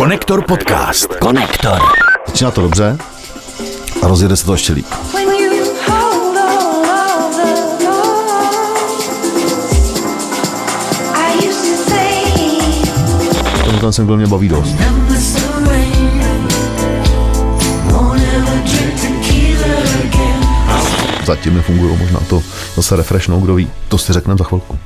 Konektor podcast. Konektor. Začíná to dobře a rozjede se to ještě líp. When you hold all the lost, I used to say, Tomu ten single mě baví dost. Zatím mi fungují, možná to zase refreshnou, kdo ví. To si řekneme za chvilku.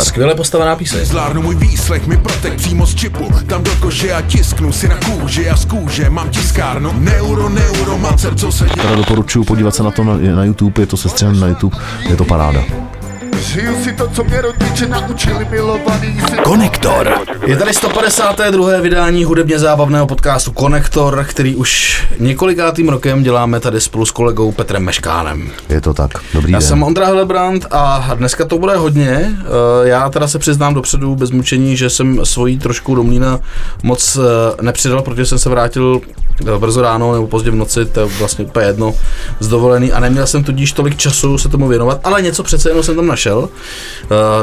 Super. Skvěle postavená píseň. Zvládnu můj výslech, mi protek přímo z čipu Tam do kože a tisknu si na kůži a z kůže Mám tiskárnu, neuro, neuro, macer, co se děje Teda doporučuji podívat se na to na, na YouTube, je to sestřené na YouTube, je to paráda. Žiju si to, co mě rodiče naučili milovaný si Konektor. Je tady 152. vydání hudebně zábavného podcastu Konektor, který už několikátým rokem děláme tady spolu s kolegou Petrem Meškánem. Je to tak. Dobrý Já den. jsem Ondra Helebrant a dneska to bude hodně. Eh, Já teda se přiznám dopředu bez mučení, že jsem svojí trošku do mlína moc eh, nepřidal, protože jsem se vrátil eh, brzo ráno nebo pozdě v noci, to je vlastně úplně jedno, z dovolený a neměl jsem tudíž tolik času se tomu věnovat, ale něco přece jenom jsem tam našel. Uh,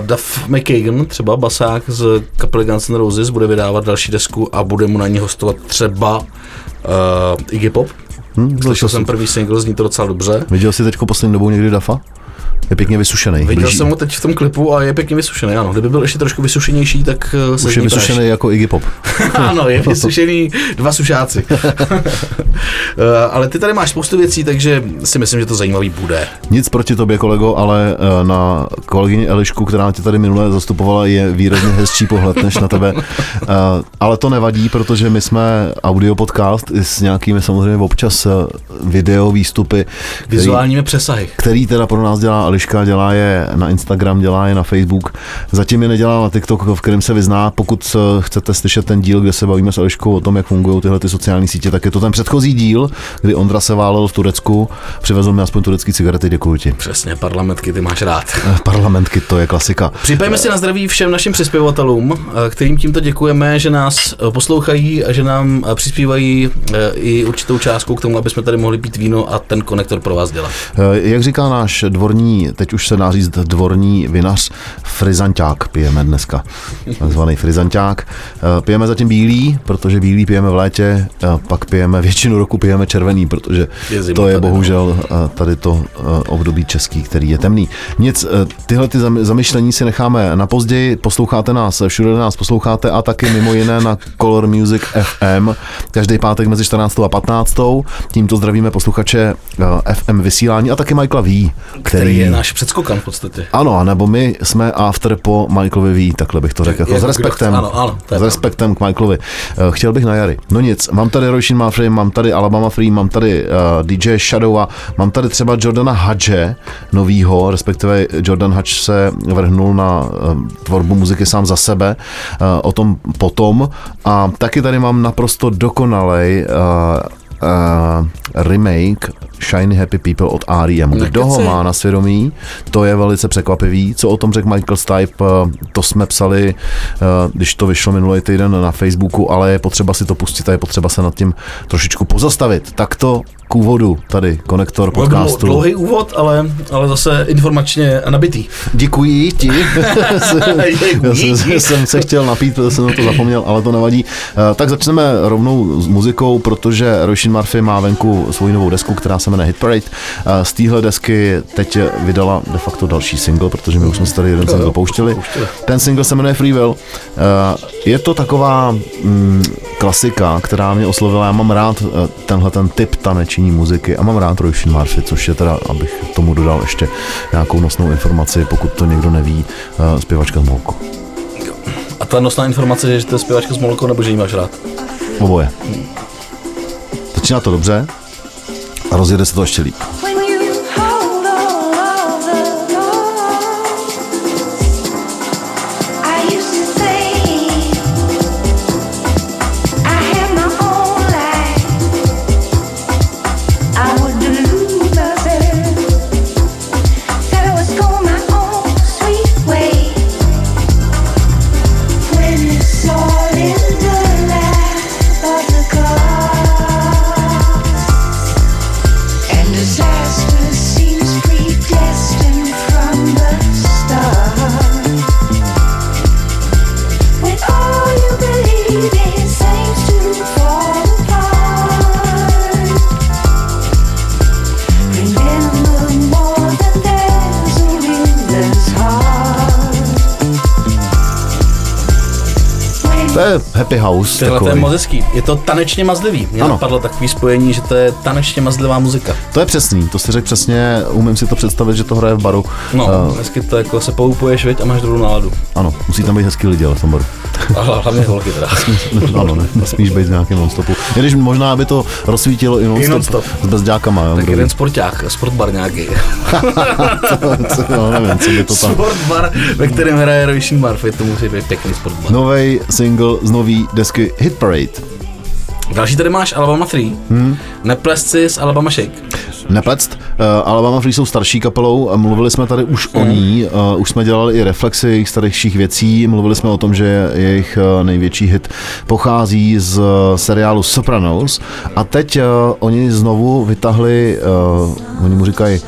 Duff McKagan, třeba basák z kapely Guns N' Roses, bude vydávat další desku a bude mu na ní hostovat třeba uh, Iggy Pop. Hm, Slyšel jsem první single, zní to docela dobře. Viděl jsi teď poslední dobou někdy Dafa? Je pěkně vysušený. Viděl Blíží- jsem ho teď v tom klipu a je pěkně vysušený, ano. Kdyby byl ještě trošku vysušenější, tak eh, se Už je vysušený jako Iggy Pop. ano, je vysušený dva sušáci. Eh, ale ty tady máš spoustu věcí, takže si myslím, že to zajímavý bude. Nic proti tobě, kolego, ale eh, na kolegyni Elišku, která tě tady minule zastupovala, je výrazně hezčí pohled než na tebe. Ale to nevadí, protože my jsme audio podcast i s nějakými samozřejmě občas video výstupy, který, Vizuálními přesahy. který teda pro nás dělá Eliška, dělá je na Instagram, dělá je na Facebook. Zatím je nedělá na TikTok, v kterém se vyzná. Pokud eh, chcete slyšet ten díl, kde se bavíme s Eliškou o tom, jak fungují tyhle ty sociální sítě, tak je to ten předchozí díl, kdy Ondra se válel v Turecku, přivezl mi aspoň turecký cigarety, děkuji ti. Přesně, parlamentky ty máš rád. Eh, Parlamentky, to je klasika. Připejme si na zdraví všem našim přispěvatelům, eh, kterým tímto děkujeme, že nás poslouchají a že nám přispívají i určitou částkou k tomu, aby jsme tady mohli pít víno a ten konektor pro vás dělat. Jak říká náš dvorní, teď už se dá říct dvorní vinař, frizanťák pijeme dneska, takzvaný frizanťák. Eh, Pijeme zatím bílý, protože bílý pijeme v létě, eh, pak pijeme většinu roku pijeme červený, protože Je to je no. bohužel eh, tady to období český, který je temný. Nic, tyhle ty zam- zamyšlení si necháme na později, posloucháte nás, všude nás posloucháte a taky mimo jiné na Color Music FM, každý pátek mezi 14. a 15. Tímto zdravíme posluchače FM vysílání a taky Michaela V, který, Který je náš předskokan v podstatě. Ano, nebo my jsme after po Michaelovi V, takhle bych to řekl, jako Jako s kdo respektem, chce, ano, ano, je s respektem k Michaelovi. Eh, Chtěl bych na jary. No nic, mám tady Roshin Mafrey, mám tady Alabama Free, mám tady uh, DJ Shadow a mám tady třeba Jordana Hadže, novýho, respektive Jordan Hadge se vrhnul na uh, tvorbu muziky sám za sebe, uh, o tom potom. A taky tady mám naprosto dokonalej uh, uh, remake Shiny Happy People od R.E.M. Kdo ho má na svědomí, to je velice překvapivý. Co o tom řekl Michael Stipe, eh, to jsme psali, eh, když to vyšlo minulý týden na Facebooku, ale je potřeba si to pustit a je potřeba se nad tím trošičku pozastavit. Tak to k úvodu tady, konektor Byl podcastu. dlouhý úvod, ale, ale zase informačně nabitý. Děkuji ti. Já jsem, jsem se chtěl napít, protože jsem na to zapomněl, ale to nevadí. Eh, Tak začneme rovnou s muzikou, protože Roshin Murphy má venku svoji novou desku, která se jmenuje Hit Parade. Eh, Z téhle desky teď vydala de facto další single, protože my už jsme tady jeden single pouštěli. Ten single se jmenuje Free Will. Eh, Je to taková mm, klasika, která mě oslovila. Já mám rád tenhle ten typ taneční muziky a mám rád Roshin Murphy, což je teda, abych tomu dodal ještě nějakou nosnou informaci, pokud to někdo neví, eh, zpěvačka z Molko. A ta nosná informace je, že to je zpěvačka s Molkou, nebo že jí máš rád? Oboje. Začíná to dobře a rozjede se to ještě líp. Happy house Tohle to je takový. moc hezký. Je to tanečně mazlivý. Mně Ano. napadlo takový spojení, že to je tanečně mazlivá muzika. To je přesný, to si řekl přesně, umím si to představit, že to hraje v baru. No, Eh, dnesky to jako se poupuješ, viď, a máš dobrou náladu. ano, musí tam být hezký lidi, ale v tom baru. A hla- hlavně holky teda. ano, ne, nesmíš být v nějakém non-stopu. I když možná by to rozsvítilo i non-stop, non-stop. s bezďákama. Jo, Tak jeden sporták, sportbar nějaký. no, nevím, co by to tam... Sportbar, ve kterém hraje Roisin Murphy, to musí být pěkný sportbar. No. Nový single z nový desky Hit Parade. Další tady máš Alabama 3. Hmm. Neplest si s Alabama Shake. Neplecť, uh, Alabama Free jsou starší kapelou, a mluvili jsme tady už o ní, uh, už jsme dělali i reflexy jejich starších věcí, mluvili jsme o tom, že jejich uh, největší hit pochází z uh, seriálu Sopranos a teď uh, oni znovu vytahli, uh, oni mu říkají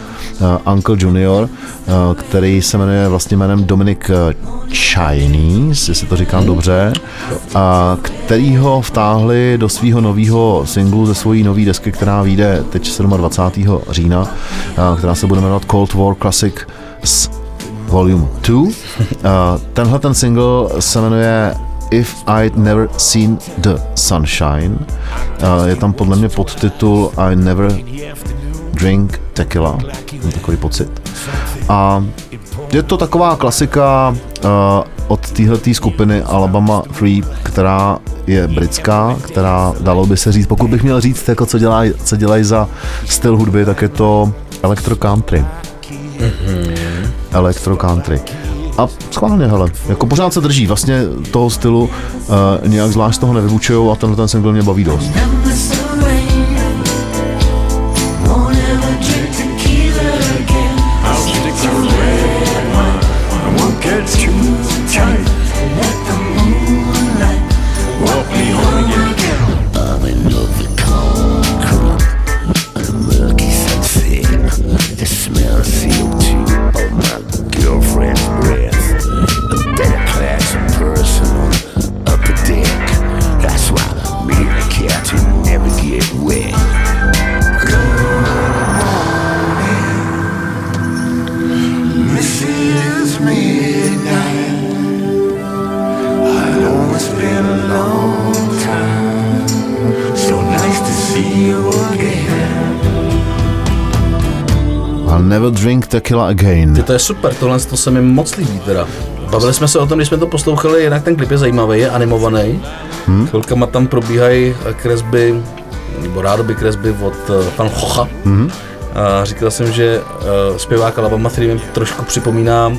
Uncle Junior, uh, který se jmenuje vlastně jménem Dominic uh, Chinese, jestli to říkám dobře, a který ho vtáhli do svého nového singlu ze svojí nové desky, která vyjde teď 27. října, která se bude jmenovat Cold War Classic s Volume 2. A Tenhle ten single se jmenuje If I'd Never Seen the Sunshine. Je tam podle mě podtitul I Never Drink Tequila. Mám takový pocit. A je to taková klasika uh, od téhleté skupiny Alabama Free, která je britská, která dalo by se říct, pokud bych měl říct, jako co dělají co dělaj za styl hudby, tak je to electro country. Electro country. A schválně, hele, jako pořád se drží vlastně toho stylu, uh, nějak zvlášť toho nevyvučujou a tenhle ten single mě baví dost. I'll never drink tequila again. Ty to je super, tohle to se mi moc líbí teda. Bavili jsme se o tom, když jsme to poslouchali, jinak ten klip je zajímavý, je animovaný. Hmm. Chvilkama tam probíhají eh, kresby, nebo rádoby kresby od uh, Van Gogha. Hmm. A říkal jsem, že uh, zpěvák Alabama 3 mi trošku připomíná uh,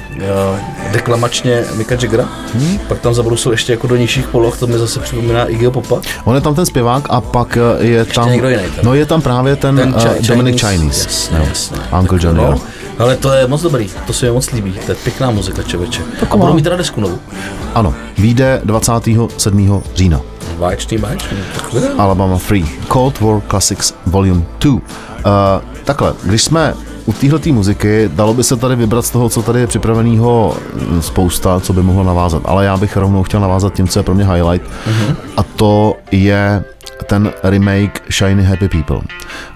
deklamačně Mika Jaggera. Hmm. Pak tam zabrusil ještě jako do nižších poloh, to mi zase připomíná Iggyho Popa. On je tam ten zpěvák a pak eh, je tam... někdo jiný tam. No je tam právě ten, Ten ten Chi- Dominic Chinese. Jasně, jo. jasně. Uncle Junior. No, ale to je moc dobrý, to se mi moc líbí, to je pěkná muzika, člověče. A budou mít teda desku novou. Ano, vyjde 27. října. Báječný, báječný, tak vydá. Alabama Free. Cold War Classics Volume 2. Uh, takhle, když jsme u téhle muziky, dalo by se tady vybrat z toho, co tady je připraveného mm, spousta, co by mohlo navázat, ale já bych rovnou chtěl navázat tím, co je pro mě highlight, Mhm. a to je ten remake Shiny Happy People.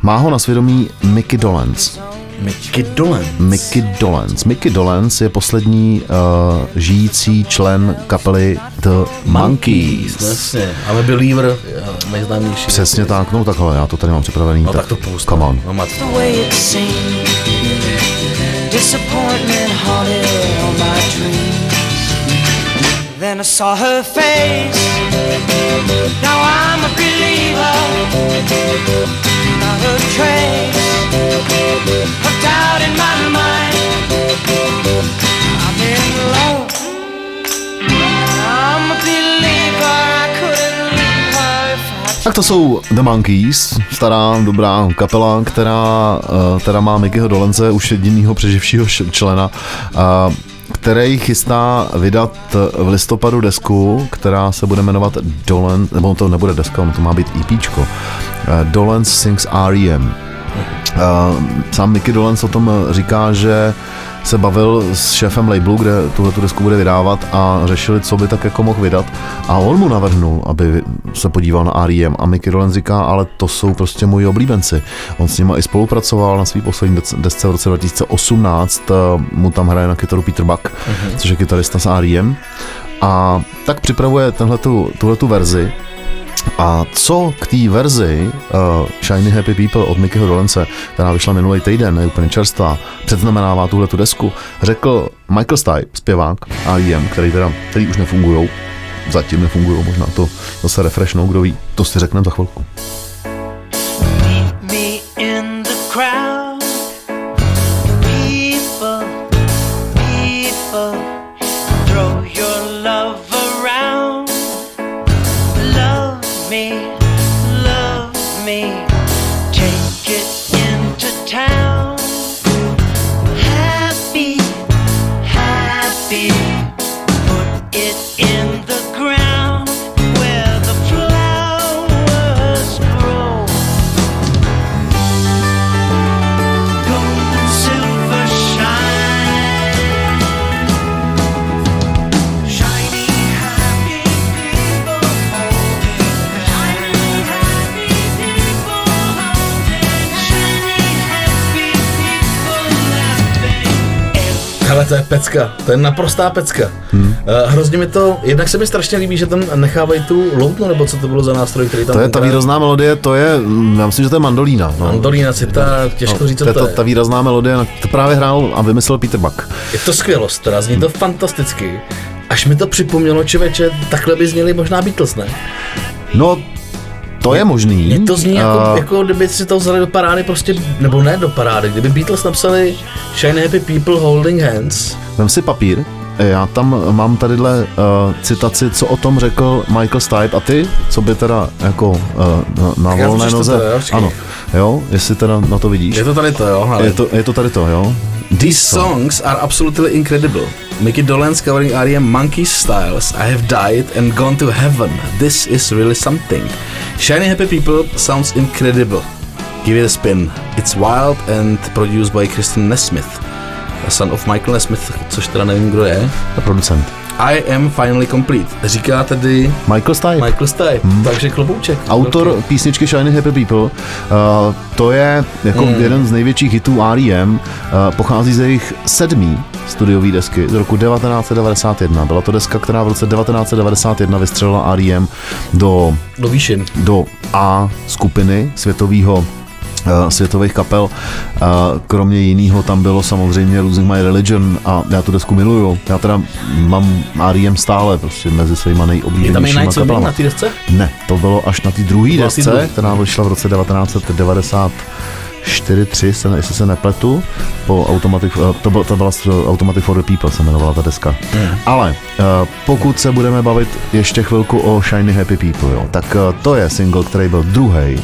Má ho na svědomí Mickey Dolenz. Mickey Dolan. Mickey Dolenz. Mickey Dolenz je poslední uh, žijící člen kapely The Monkeys. Jasně. A my Believer, já, nejznámější. Přesně tak, no takhle, já to tady mám připravený. No tak to pust. Come on. No, má to. the way it seemed. Disappointment haunted all my dreams. Then I saw her face. Now I'm a believer. Not a trace doubt in my mind. I'm a believer. Tak to jsou The Monkeys, stará, dobrá kapela, která uh, teda má Mickeyho Dolence, už jedinýho přeživšího člena, uh, který chystá vydat v listopadu desku, která se bude jmenovat Dolan, nebo to nebude deska, ono to má být EPčko. Uh, Dolan Sings R.E.M. Sám Mickey Dolenz o tom říká, že se bavil s šéfem labelu, kde tuhle tu desku bude vydávat a řešili, co by tak jako mohl vydat. A on mu navrhnul, aby se podíval na R.E.M. A Mickey Dolenz říká, ale to jsou prostě moji oblíbenci. On s nimi i spolupracoval na svý poslední desce v roce 2018, uh, mu tam hraje na kytaru Peter Buck, uh-huh. což je kytarista z R.E.M. a tak připravuje tenhletu, tuhletu verzi. A co k té verzi uh, Shiny Happy People od Mickeyho Dolence, která vyšla minulý týden, je úplně čerstvá, předznamenává tuhle tu desku, řekl Michael Stipe, zpěvák AIM, který, teda, který už nefungují, zatím nefungují, možná to zase refreshnou, kdo ví, to si řekneme za chvilku. To je pecka, to je naprostá pecka. Hmm. Uh, hrozně mi to, jednak se mi strašně líbí, že tam nechávají tu loutnu, nebo co to bylo za nástroj, který tam To je ta výrazná melodie, to je, mm, já myslím, že to je mandolína. No. Mandolína, cita, těžko říct, to co je to to, je. ta výrazná melodie, to právě hrál a vymyslel Peter Buck. Je to skvělost, teda zní to fantasticky. Až mi to připomnělo, člověče, takhle by zněli možná Beatles, ne? No, to je možný. Mně to zní jako, A- jako kdyby si to vzali do parády prostě, nebo ne do parády, kdyby Beatles napsali Shine Happy People Holding Hands, Vem si papír, já tam mám tadyhle uh, citaci, co o tom řekl Michael Stipe a ty, co by teda jako uh, na, na volné noze. ano, jo, jestli teda na to vidíš. je to tady to, jo, ale je to, je to tady to, jo. These songs are absolutely incredible. Mickey Dolenz covering R.E.M. Monkey Styles. I have died and gone to heaven. This is really something. Shiny Happy People sounds incredible. Give it a spin. It's wild and produced by Kristen Nesmith, a son of Michael Nesmith, což teda nevím, kdo je. Producent. I am finally complete. Říká tedy Michael Stipe. Michael Stipe. Takže klobouček. Autor Velký. písničky Shiny Happy People, uh, to je jako Hmm. jeden z největších hitů R.E.M., uh, pochází ze jejich sedmý studiové desky z roku 1991. Byla to deska, která v roce 1991 vystřelila R.E.M. do Do výšin. do A skupiny světového eh, světových kapel. Eh, Kromě jiného tam bylo samozřejmě Losing My Religion a já tu desku miluju. Já teda mám R.E.M. stále prostě mezi svýma Je tam i nejoblíbenějšíma na té desce? Ne, to bylo až na té druhé desce, která vyšla v roce 1994, 3, se, jestli se nepletu, po Automatic, eh, to, byl, to byla s- Automatic for the People se jmenovala ta deska. Hmm. Ale eh, pokud se budeme bavit ještě chvilku o Shiny Happy People, jo, tak eh, to je single, který byl druhý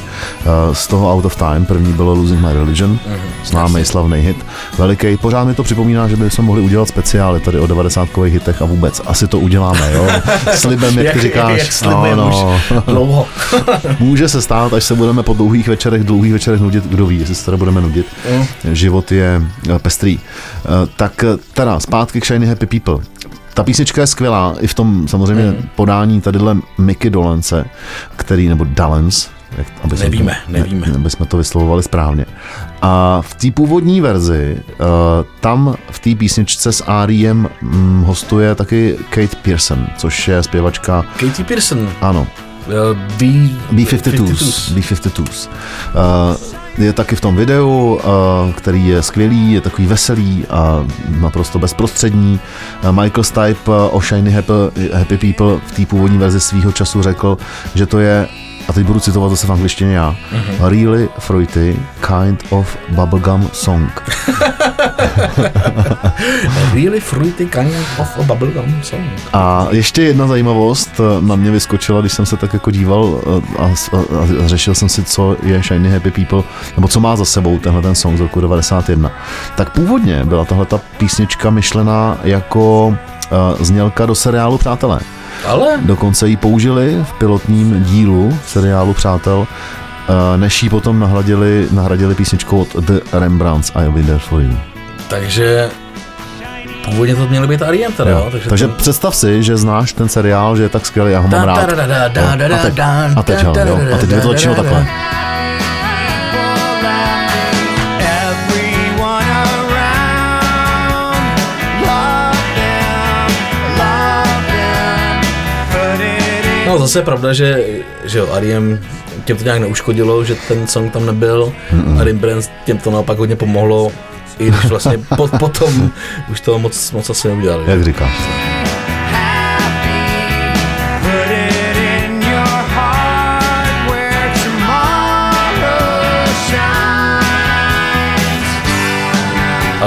z toho Out of Time, první bylo Losing My Religion, Mhm. známý slavný hit, veliký. Pořád mi to připomíná, že bychom mohli udělat speciály tady o 90 hitech a vůbec. Asi to uděláme, jo. Slibem, jak, ty říkáš. Jak slibuje no, no. už dlouho. Může se stát, až se budeme po dlouhých večerech, dlouhých večerech nudit, kdo ví, se teda budeme nudit. Mm. Život je eh, pestrý. Eh, Tak eh, teda zpátky k Shiny Happy People. Ta písnička je skvělá, i v tom samozřejmě Mm. podání tadyhle Mickey Dolence, který, nebo Dalens, jak, aby Nevíme, to, nevíme. Ne, aby jsme to vyslovovali správně. A v té původní verzi, uh, tam v té písničce s R.E.M. mm, hostuje taky Kate Pearson, což je zpěvačka, Katy Pearson. ano, Uh, B... B-52s. B-52s. Uh, je taky v tom videu, uh, který je skvělý, je takový veselý a naprosto bezprostřední. Uh, Michael Stipe uh, o Shiny Happy, Happy People v té původní verzi svýho času řekl, že to je a teď budu citovat zase v angličtině já. Mhm. Really fruity kind of bubblegum song. Really fruity kind of a bubblegum song. A ještě jedna zajímavost eh, na mě vyskočila, když jsem se tak jako díval eh, a, a, a řešil jsem si, co je Shiny Happy People, nebo co má za sebou tenhle ten song z roku 91. Tak původně byla tahle ta písnička myšlená jako uh, znělka do seriálu Přátelé. Ale Dokonce ji použili v pilotním dílu seriálu Přátel, eh, než ji potom nahradili, nahradili písničkou od The Rembrandts I'll Be There For You. takže původně to měly být R.E.M. teda, jo? Takže, Takže to... představ si, že znáš ten seriál, že je tak skvělý, já ho mám rád. Jo, A teď, a teď, jo, jo, a teď je to začíná takhle. No zase je pravda, že, že jo, Ariem těm to nějak neuškodilo, že ten song tam nebyl a Rembrandt těm to naopak hodně pomohlo, i když vlastně po, potom už to moc, moc asi neudělali. Jak říkáš.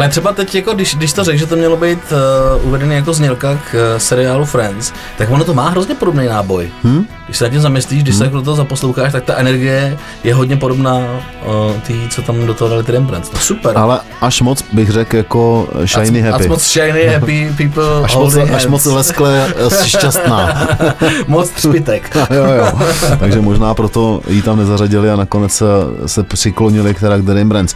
Ale třeba teď, jako když, když to řekl, že to mělo být uh, uvedený jako znělka k uh, seriálu Friends, tak ono to má hrozně podobný náboj. Hmm? Když se nad tím zamyslíš, když hmm? se jako do toho zaposloucháš, tak ta energie je hodně podobná uh, tý, co tam do toho dali ty Rembrandt. No super. Ale až moc bych řekl jako shiny a happy. moc shiny, happy people, Až moc, holding až moc hands. leskle šťastná. moc třpitek. jo, jo. Takže možná proto ji tam nezařadili a nakonec se, se přiklonili k teda k The Rembrandts.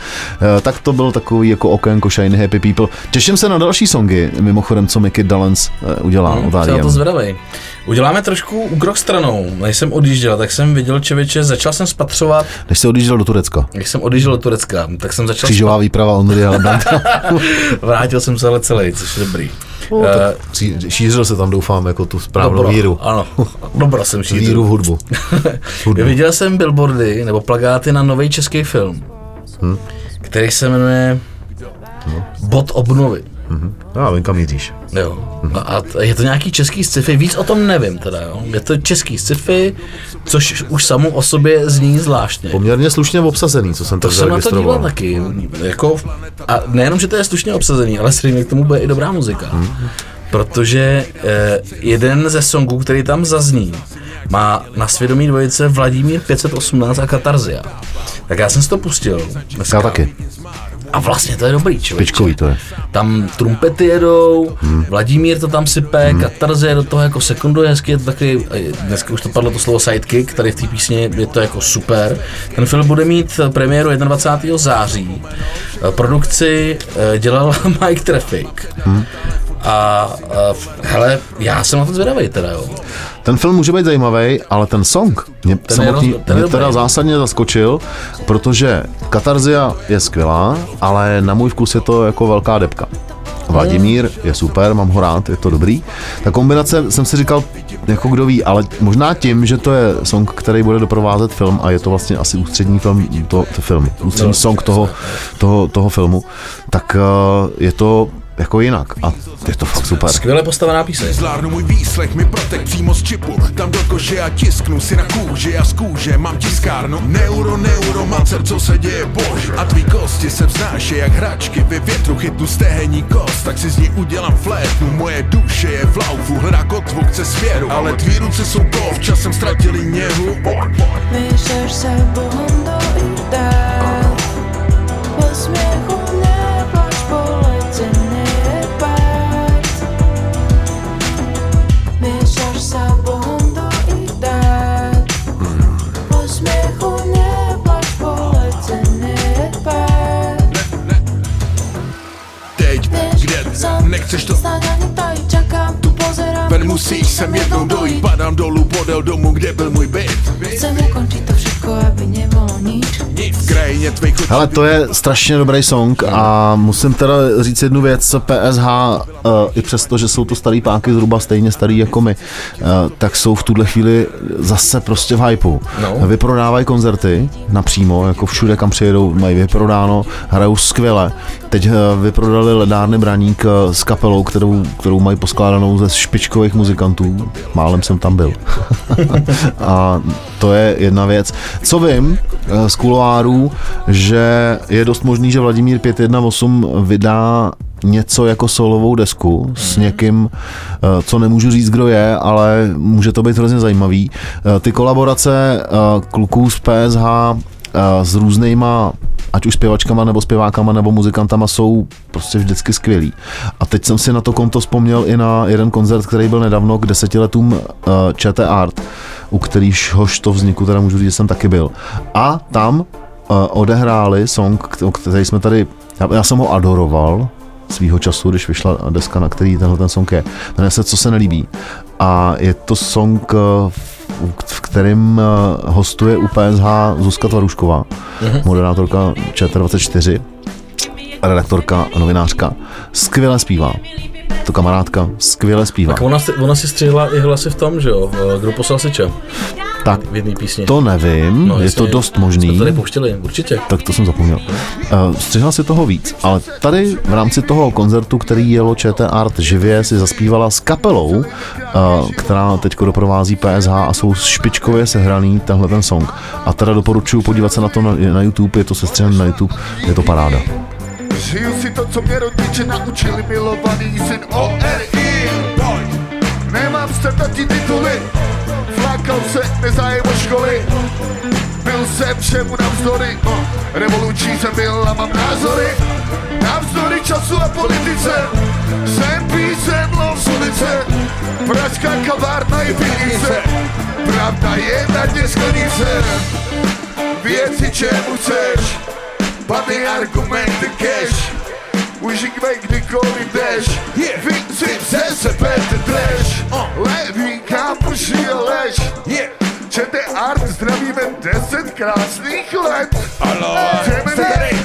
Eh, Tak to byl takový jako okénko Shiny Happy People. Těším se na další songy, mimochodem, co Mickey Dallens eh, udělá od Jsem na R.E.M. to zvedavej. Uděláme trošku úkrok stranou. Než jsem odjížděl, tak jsem viděl čevěče, začal jsem spatřovat, Než se odjížděl do Turecka. když jsem odjížděl do Turecka, tak jsem začal Křížová výprava Ondry. Vrátil jsem se ale celý, což je dobrý. No, Eh, Šířil se tam, doufám, jako tu správnou dobro, víru. Ano, dobro jsem šířil. Víru v hudbu. hudbu. Viděl jsem billboardy nebo plagáty na nový český film, Hm? který se jmenuje Bod obnovy. Já vím, kam míříš. Jo. A, a je to nějaký český sci-fi, víc o tom nevím teda, jo. Je to český sci-fi, což už samo o sobě zní zvláštně. Poměrně slušně obsazený, co jsem To jsem na to díval taky. Jako, a nejenom, že to je slušně obsazený, ale stejně k tomu bude i dobrá muzika. Hmm. Protože eh, jeden ze songů, který tam zazní, má na svědomí dvojice Vladimír 518 a Katarzia. Tak já jsem si to pustil. Dneska. Já taky. A vlastně to je dobrý člověk. Pičkový to je. Tam trumpety jedou, hmm. Vladimír to tam sype, hmm. Katarze do toho jako sekunduje hezky, je to eh, dneska už to padlo to slovo sidekick, tady v té písni je to jako super. Ten film bude mít eh, premiéru 21. září. Eh, Produkci eh, dělal Mike Traffic. Hmm. A, a hele, já jsem na to zvědavý teda, jo. Ten film může být zajímavý, ale ten song mě, je samotný, roz- ten mě teda zásadně zaskočil, protože Katarzia je skvělá, ale na můj vkus je to jako velká depka. Vladimír je super, mám ho rád, je to dobrý. Ta kombinace jsem si říkal, jako kdo ví, ale možná tím, že to je song, který bude doprovázet film a je to vlastně asi ústřední film, to, to film, ústřední No, song toho, toho, toho filmu, tak uh, je to jako jinak. A je to fakt super. Skvěle postavená píseň. Zvládnu můj výslech, mi protek přímo z čipu. Tam do kože a tisknu si na kůži a z kůže mám tiskárnu. Neuro, neuro, macer, co se děje, bož. A tvý kosti se vznáší jak hračky. Ve větru chytnu stehení kost, tak si z ní udělám flétnu. Moje duše je v laufu, hledá kotvu, chce svěru Ale tvý ruce jsou kov, časem ztratili něhu. Myšleš sebou dojít dál Po nechceš to? Čakám, tu Ven musíš sem jednou dojít. Padám dolů podél domu, kde byl můj byt. Chcem ukončit to všetko, aby nebolo nič Hele, to je strašně dobrý song a musím teda říct jednu věc, PSH, uh, i přesto, že jsou to starý páky zhruba stejně starý jako my, uh, tak jsou v tuhle chvíli zase prostě v hypeu. No. Vyprodávají koncerty napřímo, jako všude, kam přijedou, mají vyprodáno, hrajou skvěle. Teď uh, vyprodali ledárny Braník uh, s kapelou, kterou, kterou mají poskládanou ze špičkových muzikantů. Málem jsem tam byl. a to je jedna věc. Co vím eh, z kuloárů, že je dost možný, že Vladimír 518 vydá něco jako solovou desku s někým, eh, co nemůžu říct, kdo je, ale může to být hrozně zajímavý. Eh, Ty kolaborace kluků z PSH s různýma ať už zpěvačkama nebo zpěvákama nebo muzikantama jsou prostě vždycky skvělí. A teď jsem si na to konto vzpomněl i na jeden koncert, který byl nedávno k desetiletům uh, ČT Art, u kterýhož to vzniku teda můžu říct, že jsem taky byl. A tam uh, odehráli song, který jsme tady, já, já jsem ho adoroval, svýho času, když vyšla deska, na který tenhle ten song je. Jmenuje se Co se nelíbí. A je to song, eh, v kterém eh, hostuje u PSH Zuzka Tvarušková, moderátorka ČT24, redaktorka, novinářka. Skvěle zpívá. To kamarádka, skvěle zpívá. Tak ona, si- ona si střihla i hlasy v tom, že jo? eh, Kdo poslal siče Tak v jedné písni. to nevím, No, je to dost Jsme možný. to tady pouštěli, určitě. Tak to jsem zapomněl. Uh, střihla si toho víc, ale tady v rámci toho koncertu, který jelo ČT Art živě, si zaspívala s kapelou, uh, která teď doprovází PSH a jsou špičkově sehraný tenhle ten song. A teda doporučuji podívat se na to na, na YouTube, je to sestřihané na YouTube, je to paráda. Žiju si to, co mě rodiče naučili, milovaný syn ORI. Nemám standardní tituly, flákal se, nezájem o školy. Byl jsem všemu navzdory, revoluční jsem byl a mám názory. Navzdory času a politice, jsem písem lov ulice. Pražská kavárna i pivnice, pravda je na dně sklenice. Věci čemu chceš, Padny argumenty cash. Užívej kdykoliv jdeš Vycip se sepete trash Levý kápuši a lež. Čete art, zdravíme deset krásných let. Jdeme tady.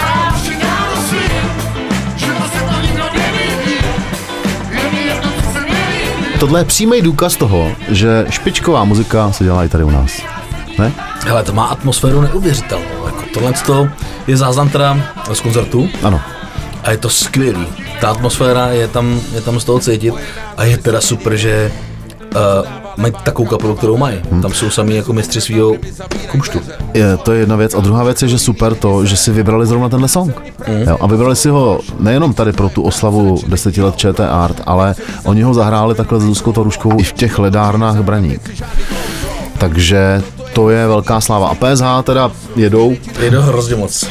A přinálo si Že to se to nikdo nevidí. Je mi jedno, co se nevidí. Tohle je přímý důkaz toho, že špičková muzika se dělá i tady u nás. Ne? Hele, to má atmosféru neuvěřitelnou. Jako tohle to je záznam teda z koncertu Ano. a je to skvělý. Ta atmosféra je tam, je tam z toho cítit a je teda super, že uh, mají takovou kapelu, kterou mají. Hmm. Tam jsou sami jako mistři svého kumštu. Je, to je jedna věc. A druhá věc je, že super to, že si vybrali zrovna tenhle song. Mm. Jo, a vybrali si ho nejenom tady pro tu oslavu 10 let ČT Art, ale oni ho zahráli takhle s Zuzkou Toruškou i v těch ledárnách Braník. Takže to je velká sláva. A PSH teda jedou. Je to hrozně moc.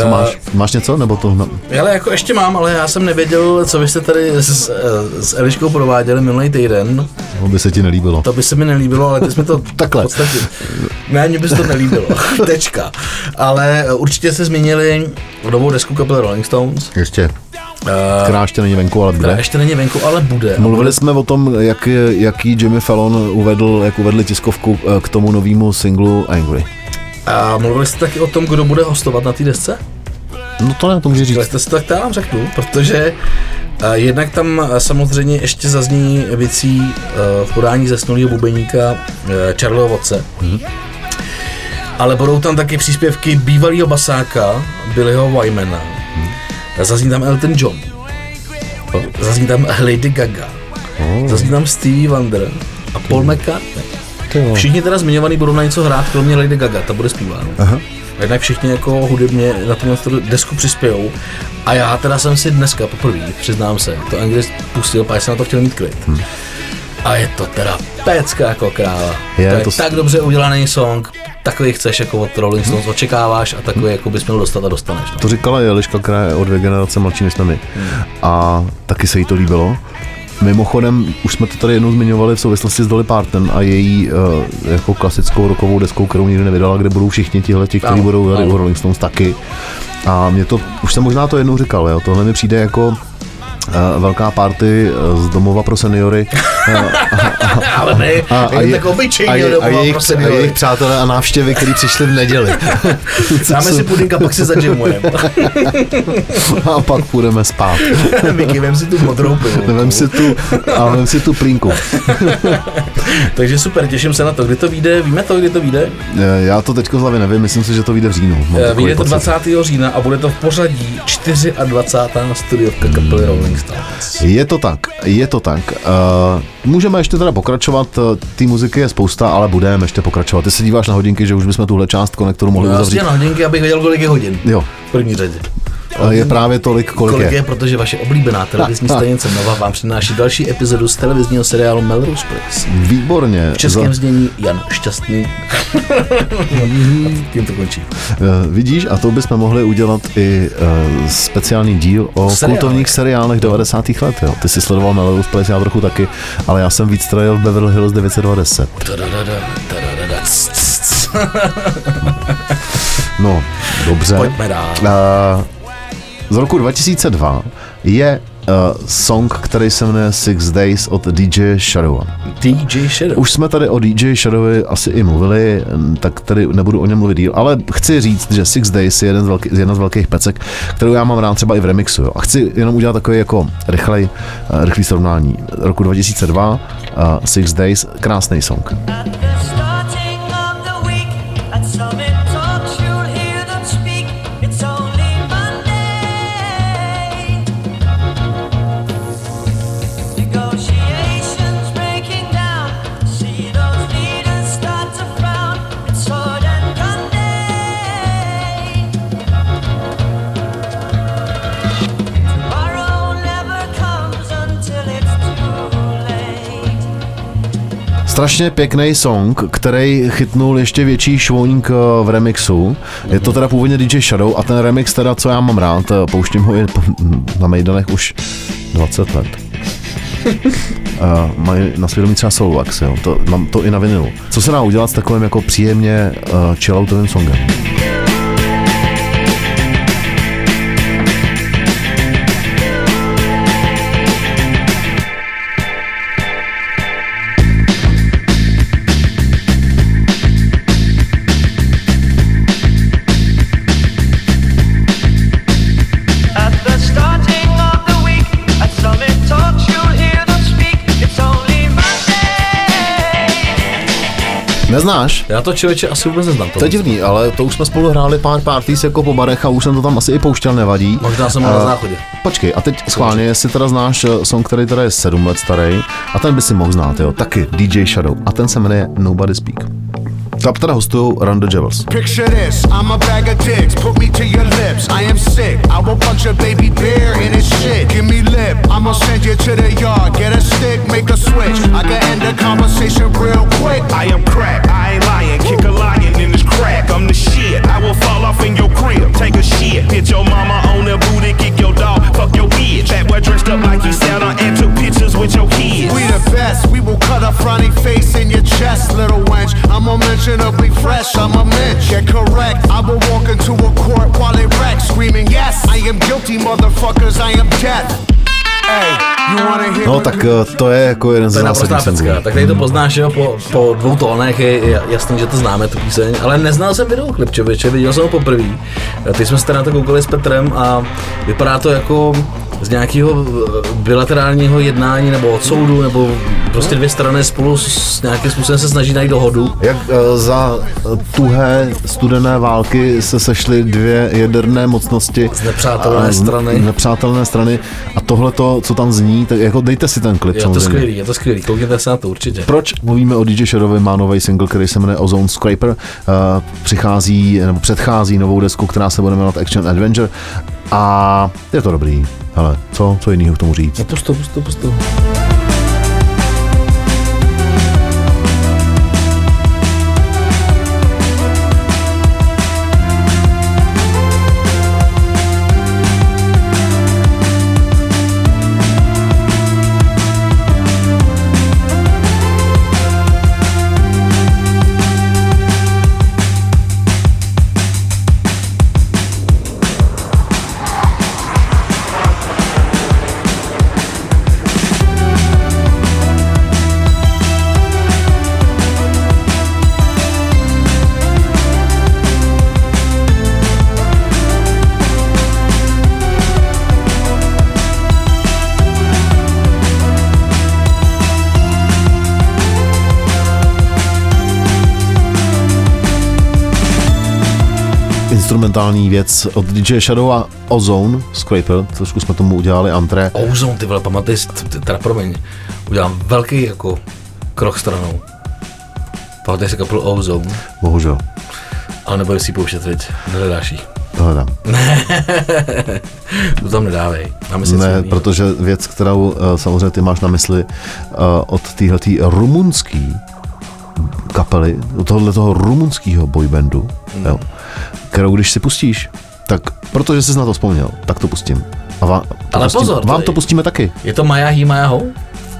Co máš? Máš něco? Nebo to... No, Ale jako ještě mám, ale já jsem nevěděl, co vy jste tady s, eh, s Eliškou prováděli minulý týden. to by se ti nelíbilo. To by se mi nelíbilo, ale ty jsme to Takhle. v podstatě... Ne, mně by se to nelíbilo. Tečka. Ale eh, určitě se zmínili novou desku kapely Rolling Stones, Ještě. Eh, Která ještě není venku, ale bude. ještě není venku, ale bude. Mluvili jsme o tom, jak, jaký Jimmy Fallon uvedl, jak uvedli tiskovku eh, k tomu novému singlu Angry. A mluvili jste taky o tom, kdo bude hostovat na té desce? No to ne, to může říct. Tak jste si tak já vám řeknu, protože uh, jednak tam samozřejmě ještě zazní věcí uh, v podání zesnulého bubeníka uh, Charlieho Vodce. Ale budou tam taky příspěvky bývalého basáka Billyho Wymana. Zazní tam Elton John. Zazní tam Lady Gaga. Zazní tam Stevie Wonder a Paul McCartney. Všichni teda zmiňovaný budou na něco hrát, kromě Lady Gaga, ta bude zpívat. A Jednak všichni jako hudebně na tu desku přispějou. A já teda jsem si dneska poprvé, přiznám se, to Angry pustil, pak jsem na to chtěl mít klid. Hm. A je to teda pecka jako kráva. Je, to je to tak dobře udělaný song, takový chceš jako od Rolling Stones očekáváš a takový jako bys měl dostat a dostaneš. No. To říkala Jeliška, která je o dvě generace mladší než jsme my. A taky se jí to líbilo. Mimochodem, už jsme to tady jednou zmiňovali v souvislosti s Dolly Parton a její uh, jako klasickou rokovou deskou, kterou nikdy nevydala, kde budou všichni tihle, ti, kteří budou tady u Rolling Stones taky. A mě to, už jsem možná to jednou říkal, jo, tohle mi přijde jako velká party uh, z domova pro seniory. Ale ne, a, a, je- tak obyčejný a, je, a, jejich, pro a jejich přátelé a návštěvy, kteří přišli v neděli. Dáme si pudink a pak si zadžemujeme. a pak půjdeme spát. Miky, vem si tu modrou pilu. Vem si tu, a vem si tu plínku. Takže super, těším se na to. Kdy to vyjde? Víme to, kdy to vyjde? Eh, Já to teďko z hlavy nevím, myslím si, že to vyjde v říjnu. Eh, Vyjde to pocit. 20. října a bude to v pořadí 24. studiovka kapely Stones. Je to tak, je to tak. Uh, můžeme ještě teda pokračovat, eh, té muziky je spousta, ale budeme ještě pokračovat. Ty se díváš na hodinky, že už bychom tuhle část konektoru mohli No, já uzavřít. si na hodinky, abych věděl, kolik je hodin. Jo, V první řadě. Je právě tolik, kolik, Kolik je. je, protože vaše oblíbená televizní stanice Nova vám přináší další epizodu z televizního seriálu Melrose Place. Výborně. V českém Za- znění Jan Šťastný. Tím to končí. Eh, vidíš, a to bychom mohli udělat i uh, speciální díl o Seriálech. kultovních seriálech 90. let. Jo. Ty jsi sledoval Melrose Place, já trochu taky, ale já jsem víc trajel Beverly Hills 920. Tadadada, tadadada, c, c, c. No, dobře. Pojďme dál. Uh, z roku 2002 je song, který se jmenuje Six Days od DJ Shadow. DJ Shadow. Už jsme tady o DJ Shadowi asi i mluvili, tak tady nebudu o něm mluvit díl, ale chci říct, že Six Days je jeden z velký, jedna z velkých pecek, kterou já mám rád třeba i v remixu. Jo. A chci jenom udělat takový jako rychlej, eh, rychlý srovnání. Roku 2002, uh, Six Days, krásný song. At the starting Strašně pěkný song, který chytnul ještě větší švoník eh, v remixu. Je to teda původně DJ Shadow a ten remix teda, co já mám rád, eh, pouštím ho i na Maidanech už 20 let. Uh, mají na svědomí třeba Soulwax, jo. To, mám to i na vinilu. Co se dá udělat s takovým jako příjemně uh, chilloutovým songem? Neznáš? Já to člověče asi vůbec neznám. To je divný, ale to už jsme spolu hráli pár parties jako po barech a už jsem to tam asi i pouštěl, nevadí. Možná jsem byl na Eh, záchodě. Počkej, a teď schválně, jestli teda znáš eh, song, který teda je 7 let starý, a ten by si mohl znát, jo, taky DJ Shadow, a ten se jmenuje Nobody Speak. Teda hostují the Jewels. Picture this, I'm a bag of dicks, put me to your lips. I am sick, I will punch a baby bear in his shit. Give me lip, I'ma send you to the yard. Get a stick, make a switch. I can end the conversation real quick. I am crack, I ain't lying. Kick a lion in this crack, I'm the shit. I will fall off in your crib, take a shit. Hit your mama on the booty, kick your dog, fuck your bitch. That boy dressed up like you Santa and took pictures with your kids. We the best, we will cut a frowny face in your chest, little wench. I'm unmentionably fresh, I'm a mensch. Get correct, I will walk into a court while they wreck, screaming, Yes, I am guilty, motherfuckers, I am death. No tak eh, to je jako jeden z zásadních. Tak tady to poznáš, jo, po, po dvou tónech je jasný, že to známe, tu píseň, ale neznal jsem videoklip, člověče, viděl jsem ho poprvé. Teď jsme se na to koukali s Petrem a vypadá to jako z nějakého eh, bilaterálního jednání nebo od soudu, nebo prostě dvě strany spolu s nějakým způsobem se snaží najít dohodu. Jak eh, za eh, tuhé studené války se sešly dvě jaderné mocnosti Z nepřátelné a z- strany. nepřátelné strany a tohle to, co tam zní, tak jako dejte si ten klip Je to skvělý, je to skvělý, koukněte se na to určitě. Proč mluvíme o DJ Shadowi, má nový single, který se jmenuje Ozone Scraper, přichází, nebo předchází novou desku, která se bude jmenovat Action Adventure a je to dobrý. Ale co, co jiného k tomu říct? No pustu, pustu, pustu. Instrumentální věc od DJ Shadow a Ozone Scraper, trošku jsme tomu udělali antré. Ozone, ty vole, pamatuj, teda promiň, udělám velký jako krok stranou. Pamatuj si kapelu Ozone, Bohužel, ale nebudeš si ji pouštět, viď? Nehledáš jí. to hledám. To tam nedávej. Máme si Ne, protože věc, kterou eh, samozřejmě ty máš na mysli eh, od téhletý rumunský kapely, od tohohle toho rumunského boybandu, Hmm. jo, kterou když si pustíš, tak protože jsi na to vzpomněl, tak to pustím. A vám, to Ale pustím, pozor, vám tady- to pustíme taky. Je to Maja He Maja Ho?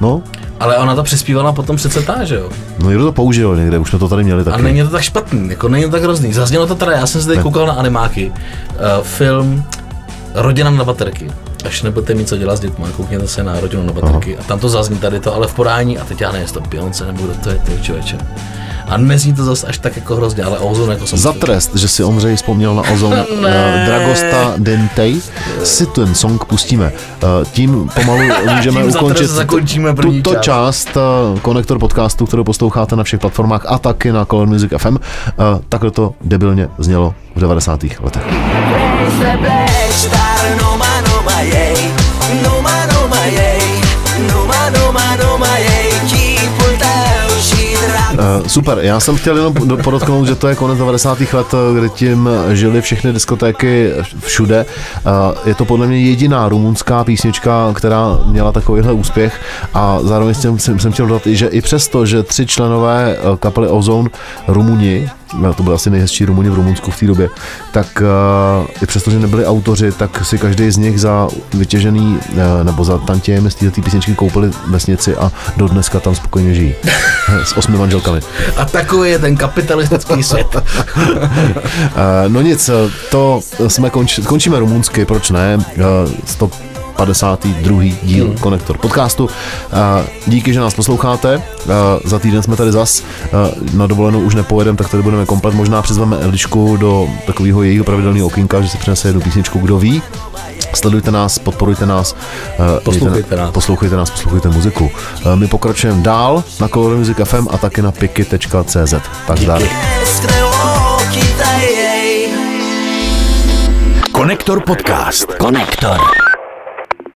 No, Ale ona to přespívala potom přece ta, že jo? no někdo to použil někde, už jsme to tady měli A taky. není to tak špatný, jako není to tak hrozný. Zaznělo to teda, já jsem se tady koukal na animáky. Uh, film Rodina na baterky. až nebudete mít co dělat s dětmi, koukněte se na rodinu na baterky a tam to zazní tady to, ale v podání a teď já nevím, jestli to Beyoncé nebo kdo to je, ty člověče. A nezní to zase až tak jako hrozně, ale Ozone jako jsem Za trest, že si Ondřej vzpomněl na ozon Ne. Dragosta Dentej, si ten song pustíme. Eh, Tím pomalu můžeme Tím ukončit zakončíme první tuto část. část eh, konektor podcastu, kterou posloucháte na všech platformách a taky na Color Music FM. Eh, Takhle to debilně znělo v 90. letech. the Eh, Super, já jsem chtěl jenom do- podotknout, že to je konec 90. let, eh, kdy tím žili všechny diskotéky všude. Eh, Je to podle mě jediná rumunská písnička, která měla takovýhle úspěch a zároveň jsem, jsem, chtěl dodat že i přesto, že tři členové eh, kapely Ozone Rumuni, eh, No, to byl asi nejhezčí Rumuni v Rumunsku v té době, tak eh, i přesto, že nebyli autoři, tak si každý z nich za vytěžený eh, nebo za tantěm z této písničky koupili vesnici a do dneska tam spokojně žijí. s osmi manželkami. A takový je ten kapitalistický svět. Eh, no nic, to jsme konč, končíme rumunsky, proč ne? 100 52. díl hmm. Konektor podcastu. Díky, že nás posloucháte. Za týden jsme tady zas. Na dovolenou už nepojedeme, tak tady budeme komplet. Možná přizveme Eličku do takového jejího pravidelného okinka, že se přinese jednu písničku, kdo ví. Sledujte nás, podporujte nás, poslouchejte, nás. poslouchejte nás, poslouchejte muziku. My pokračujeme dál na Color Music FM a taky na piky.cz. Tak dále. Konektor podcast. Konektor.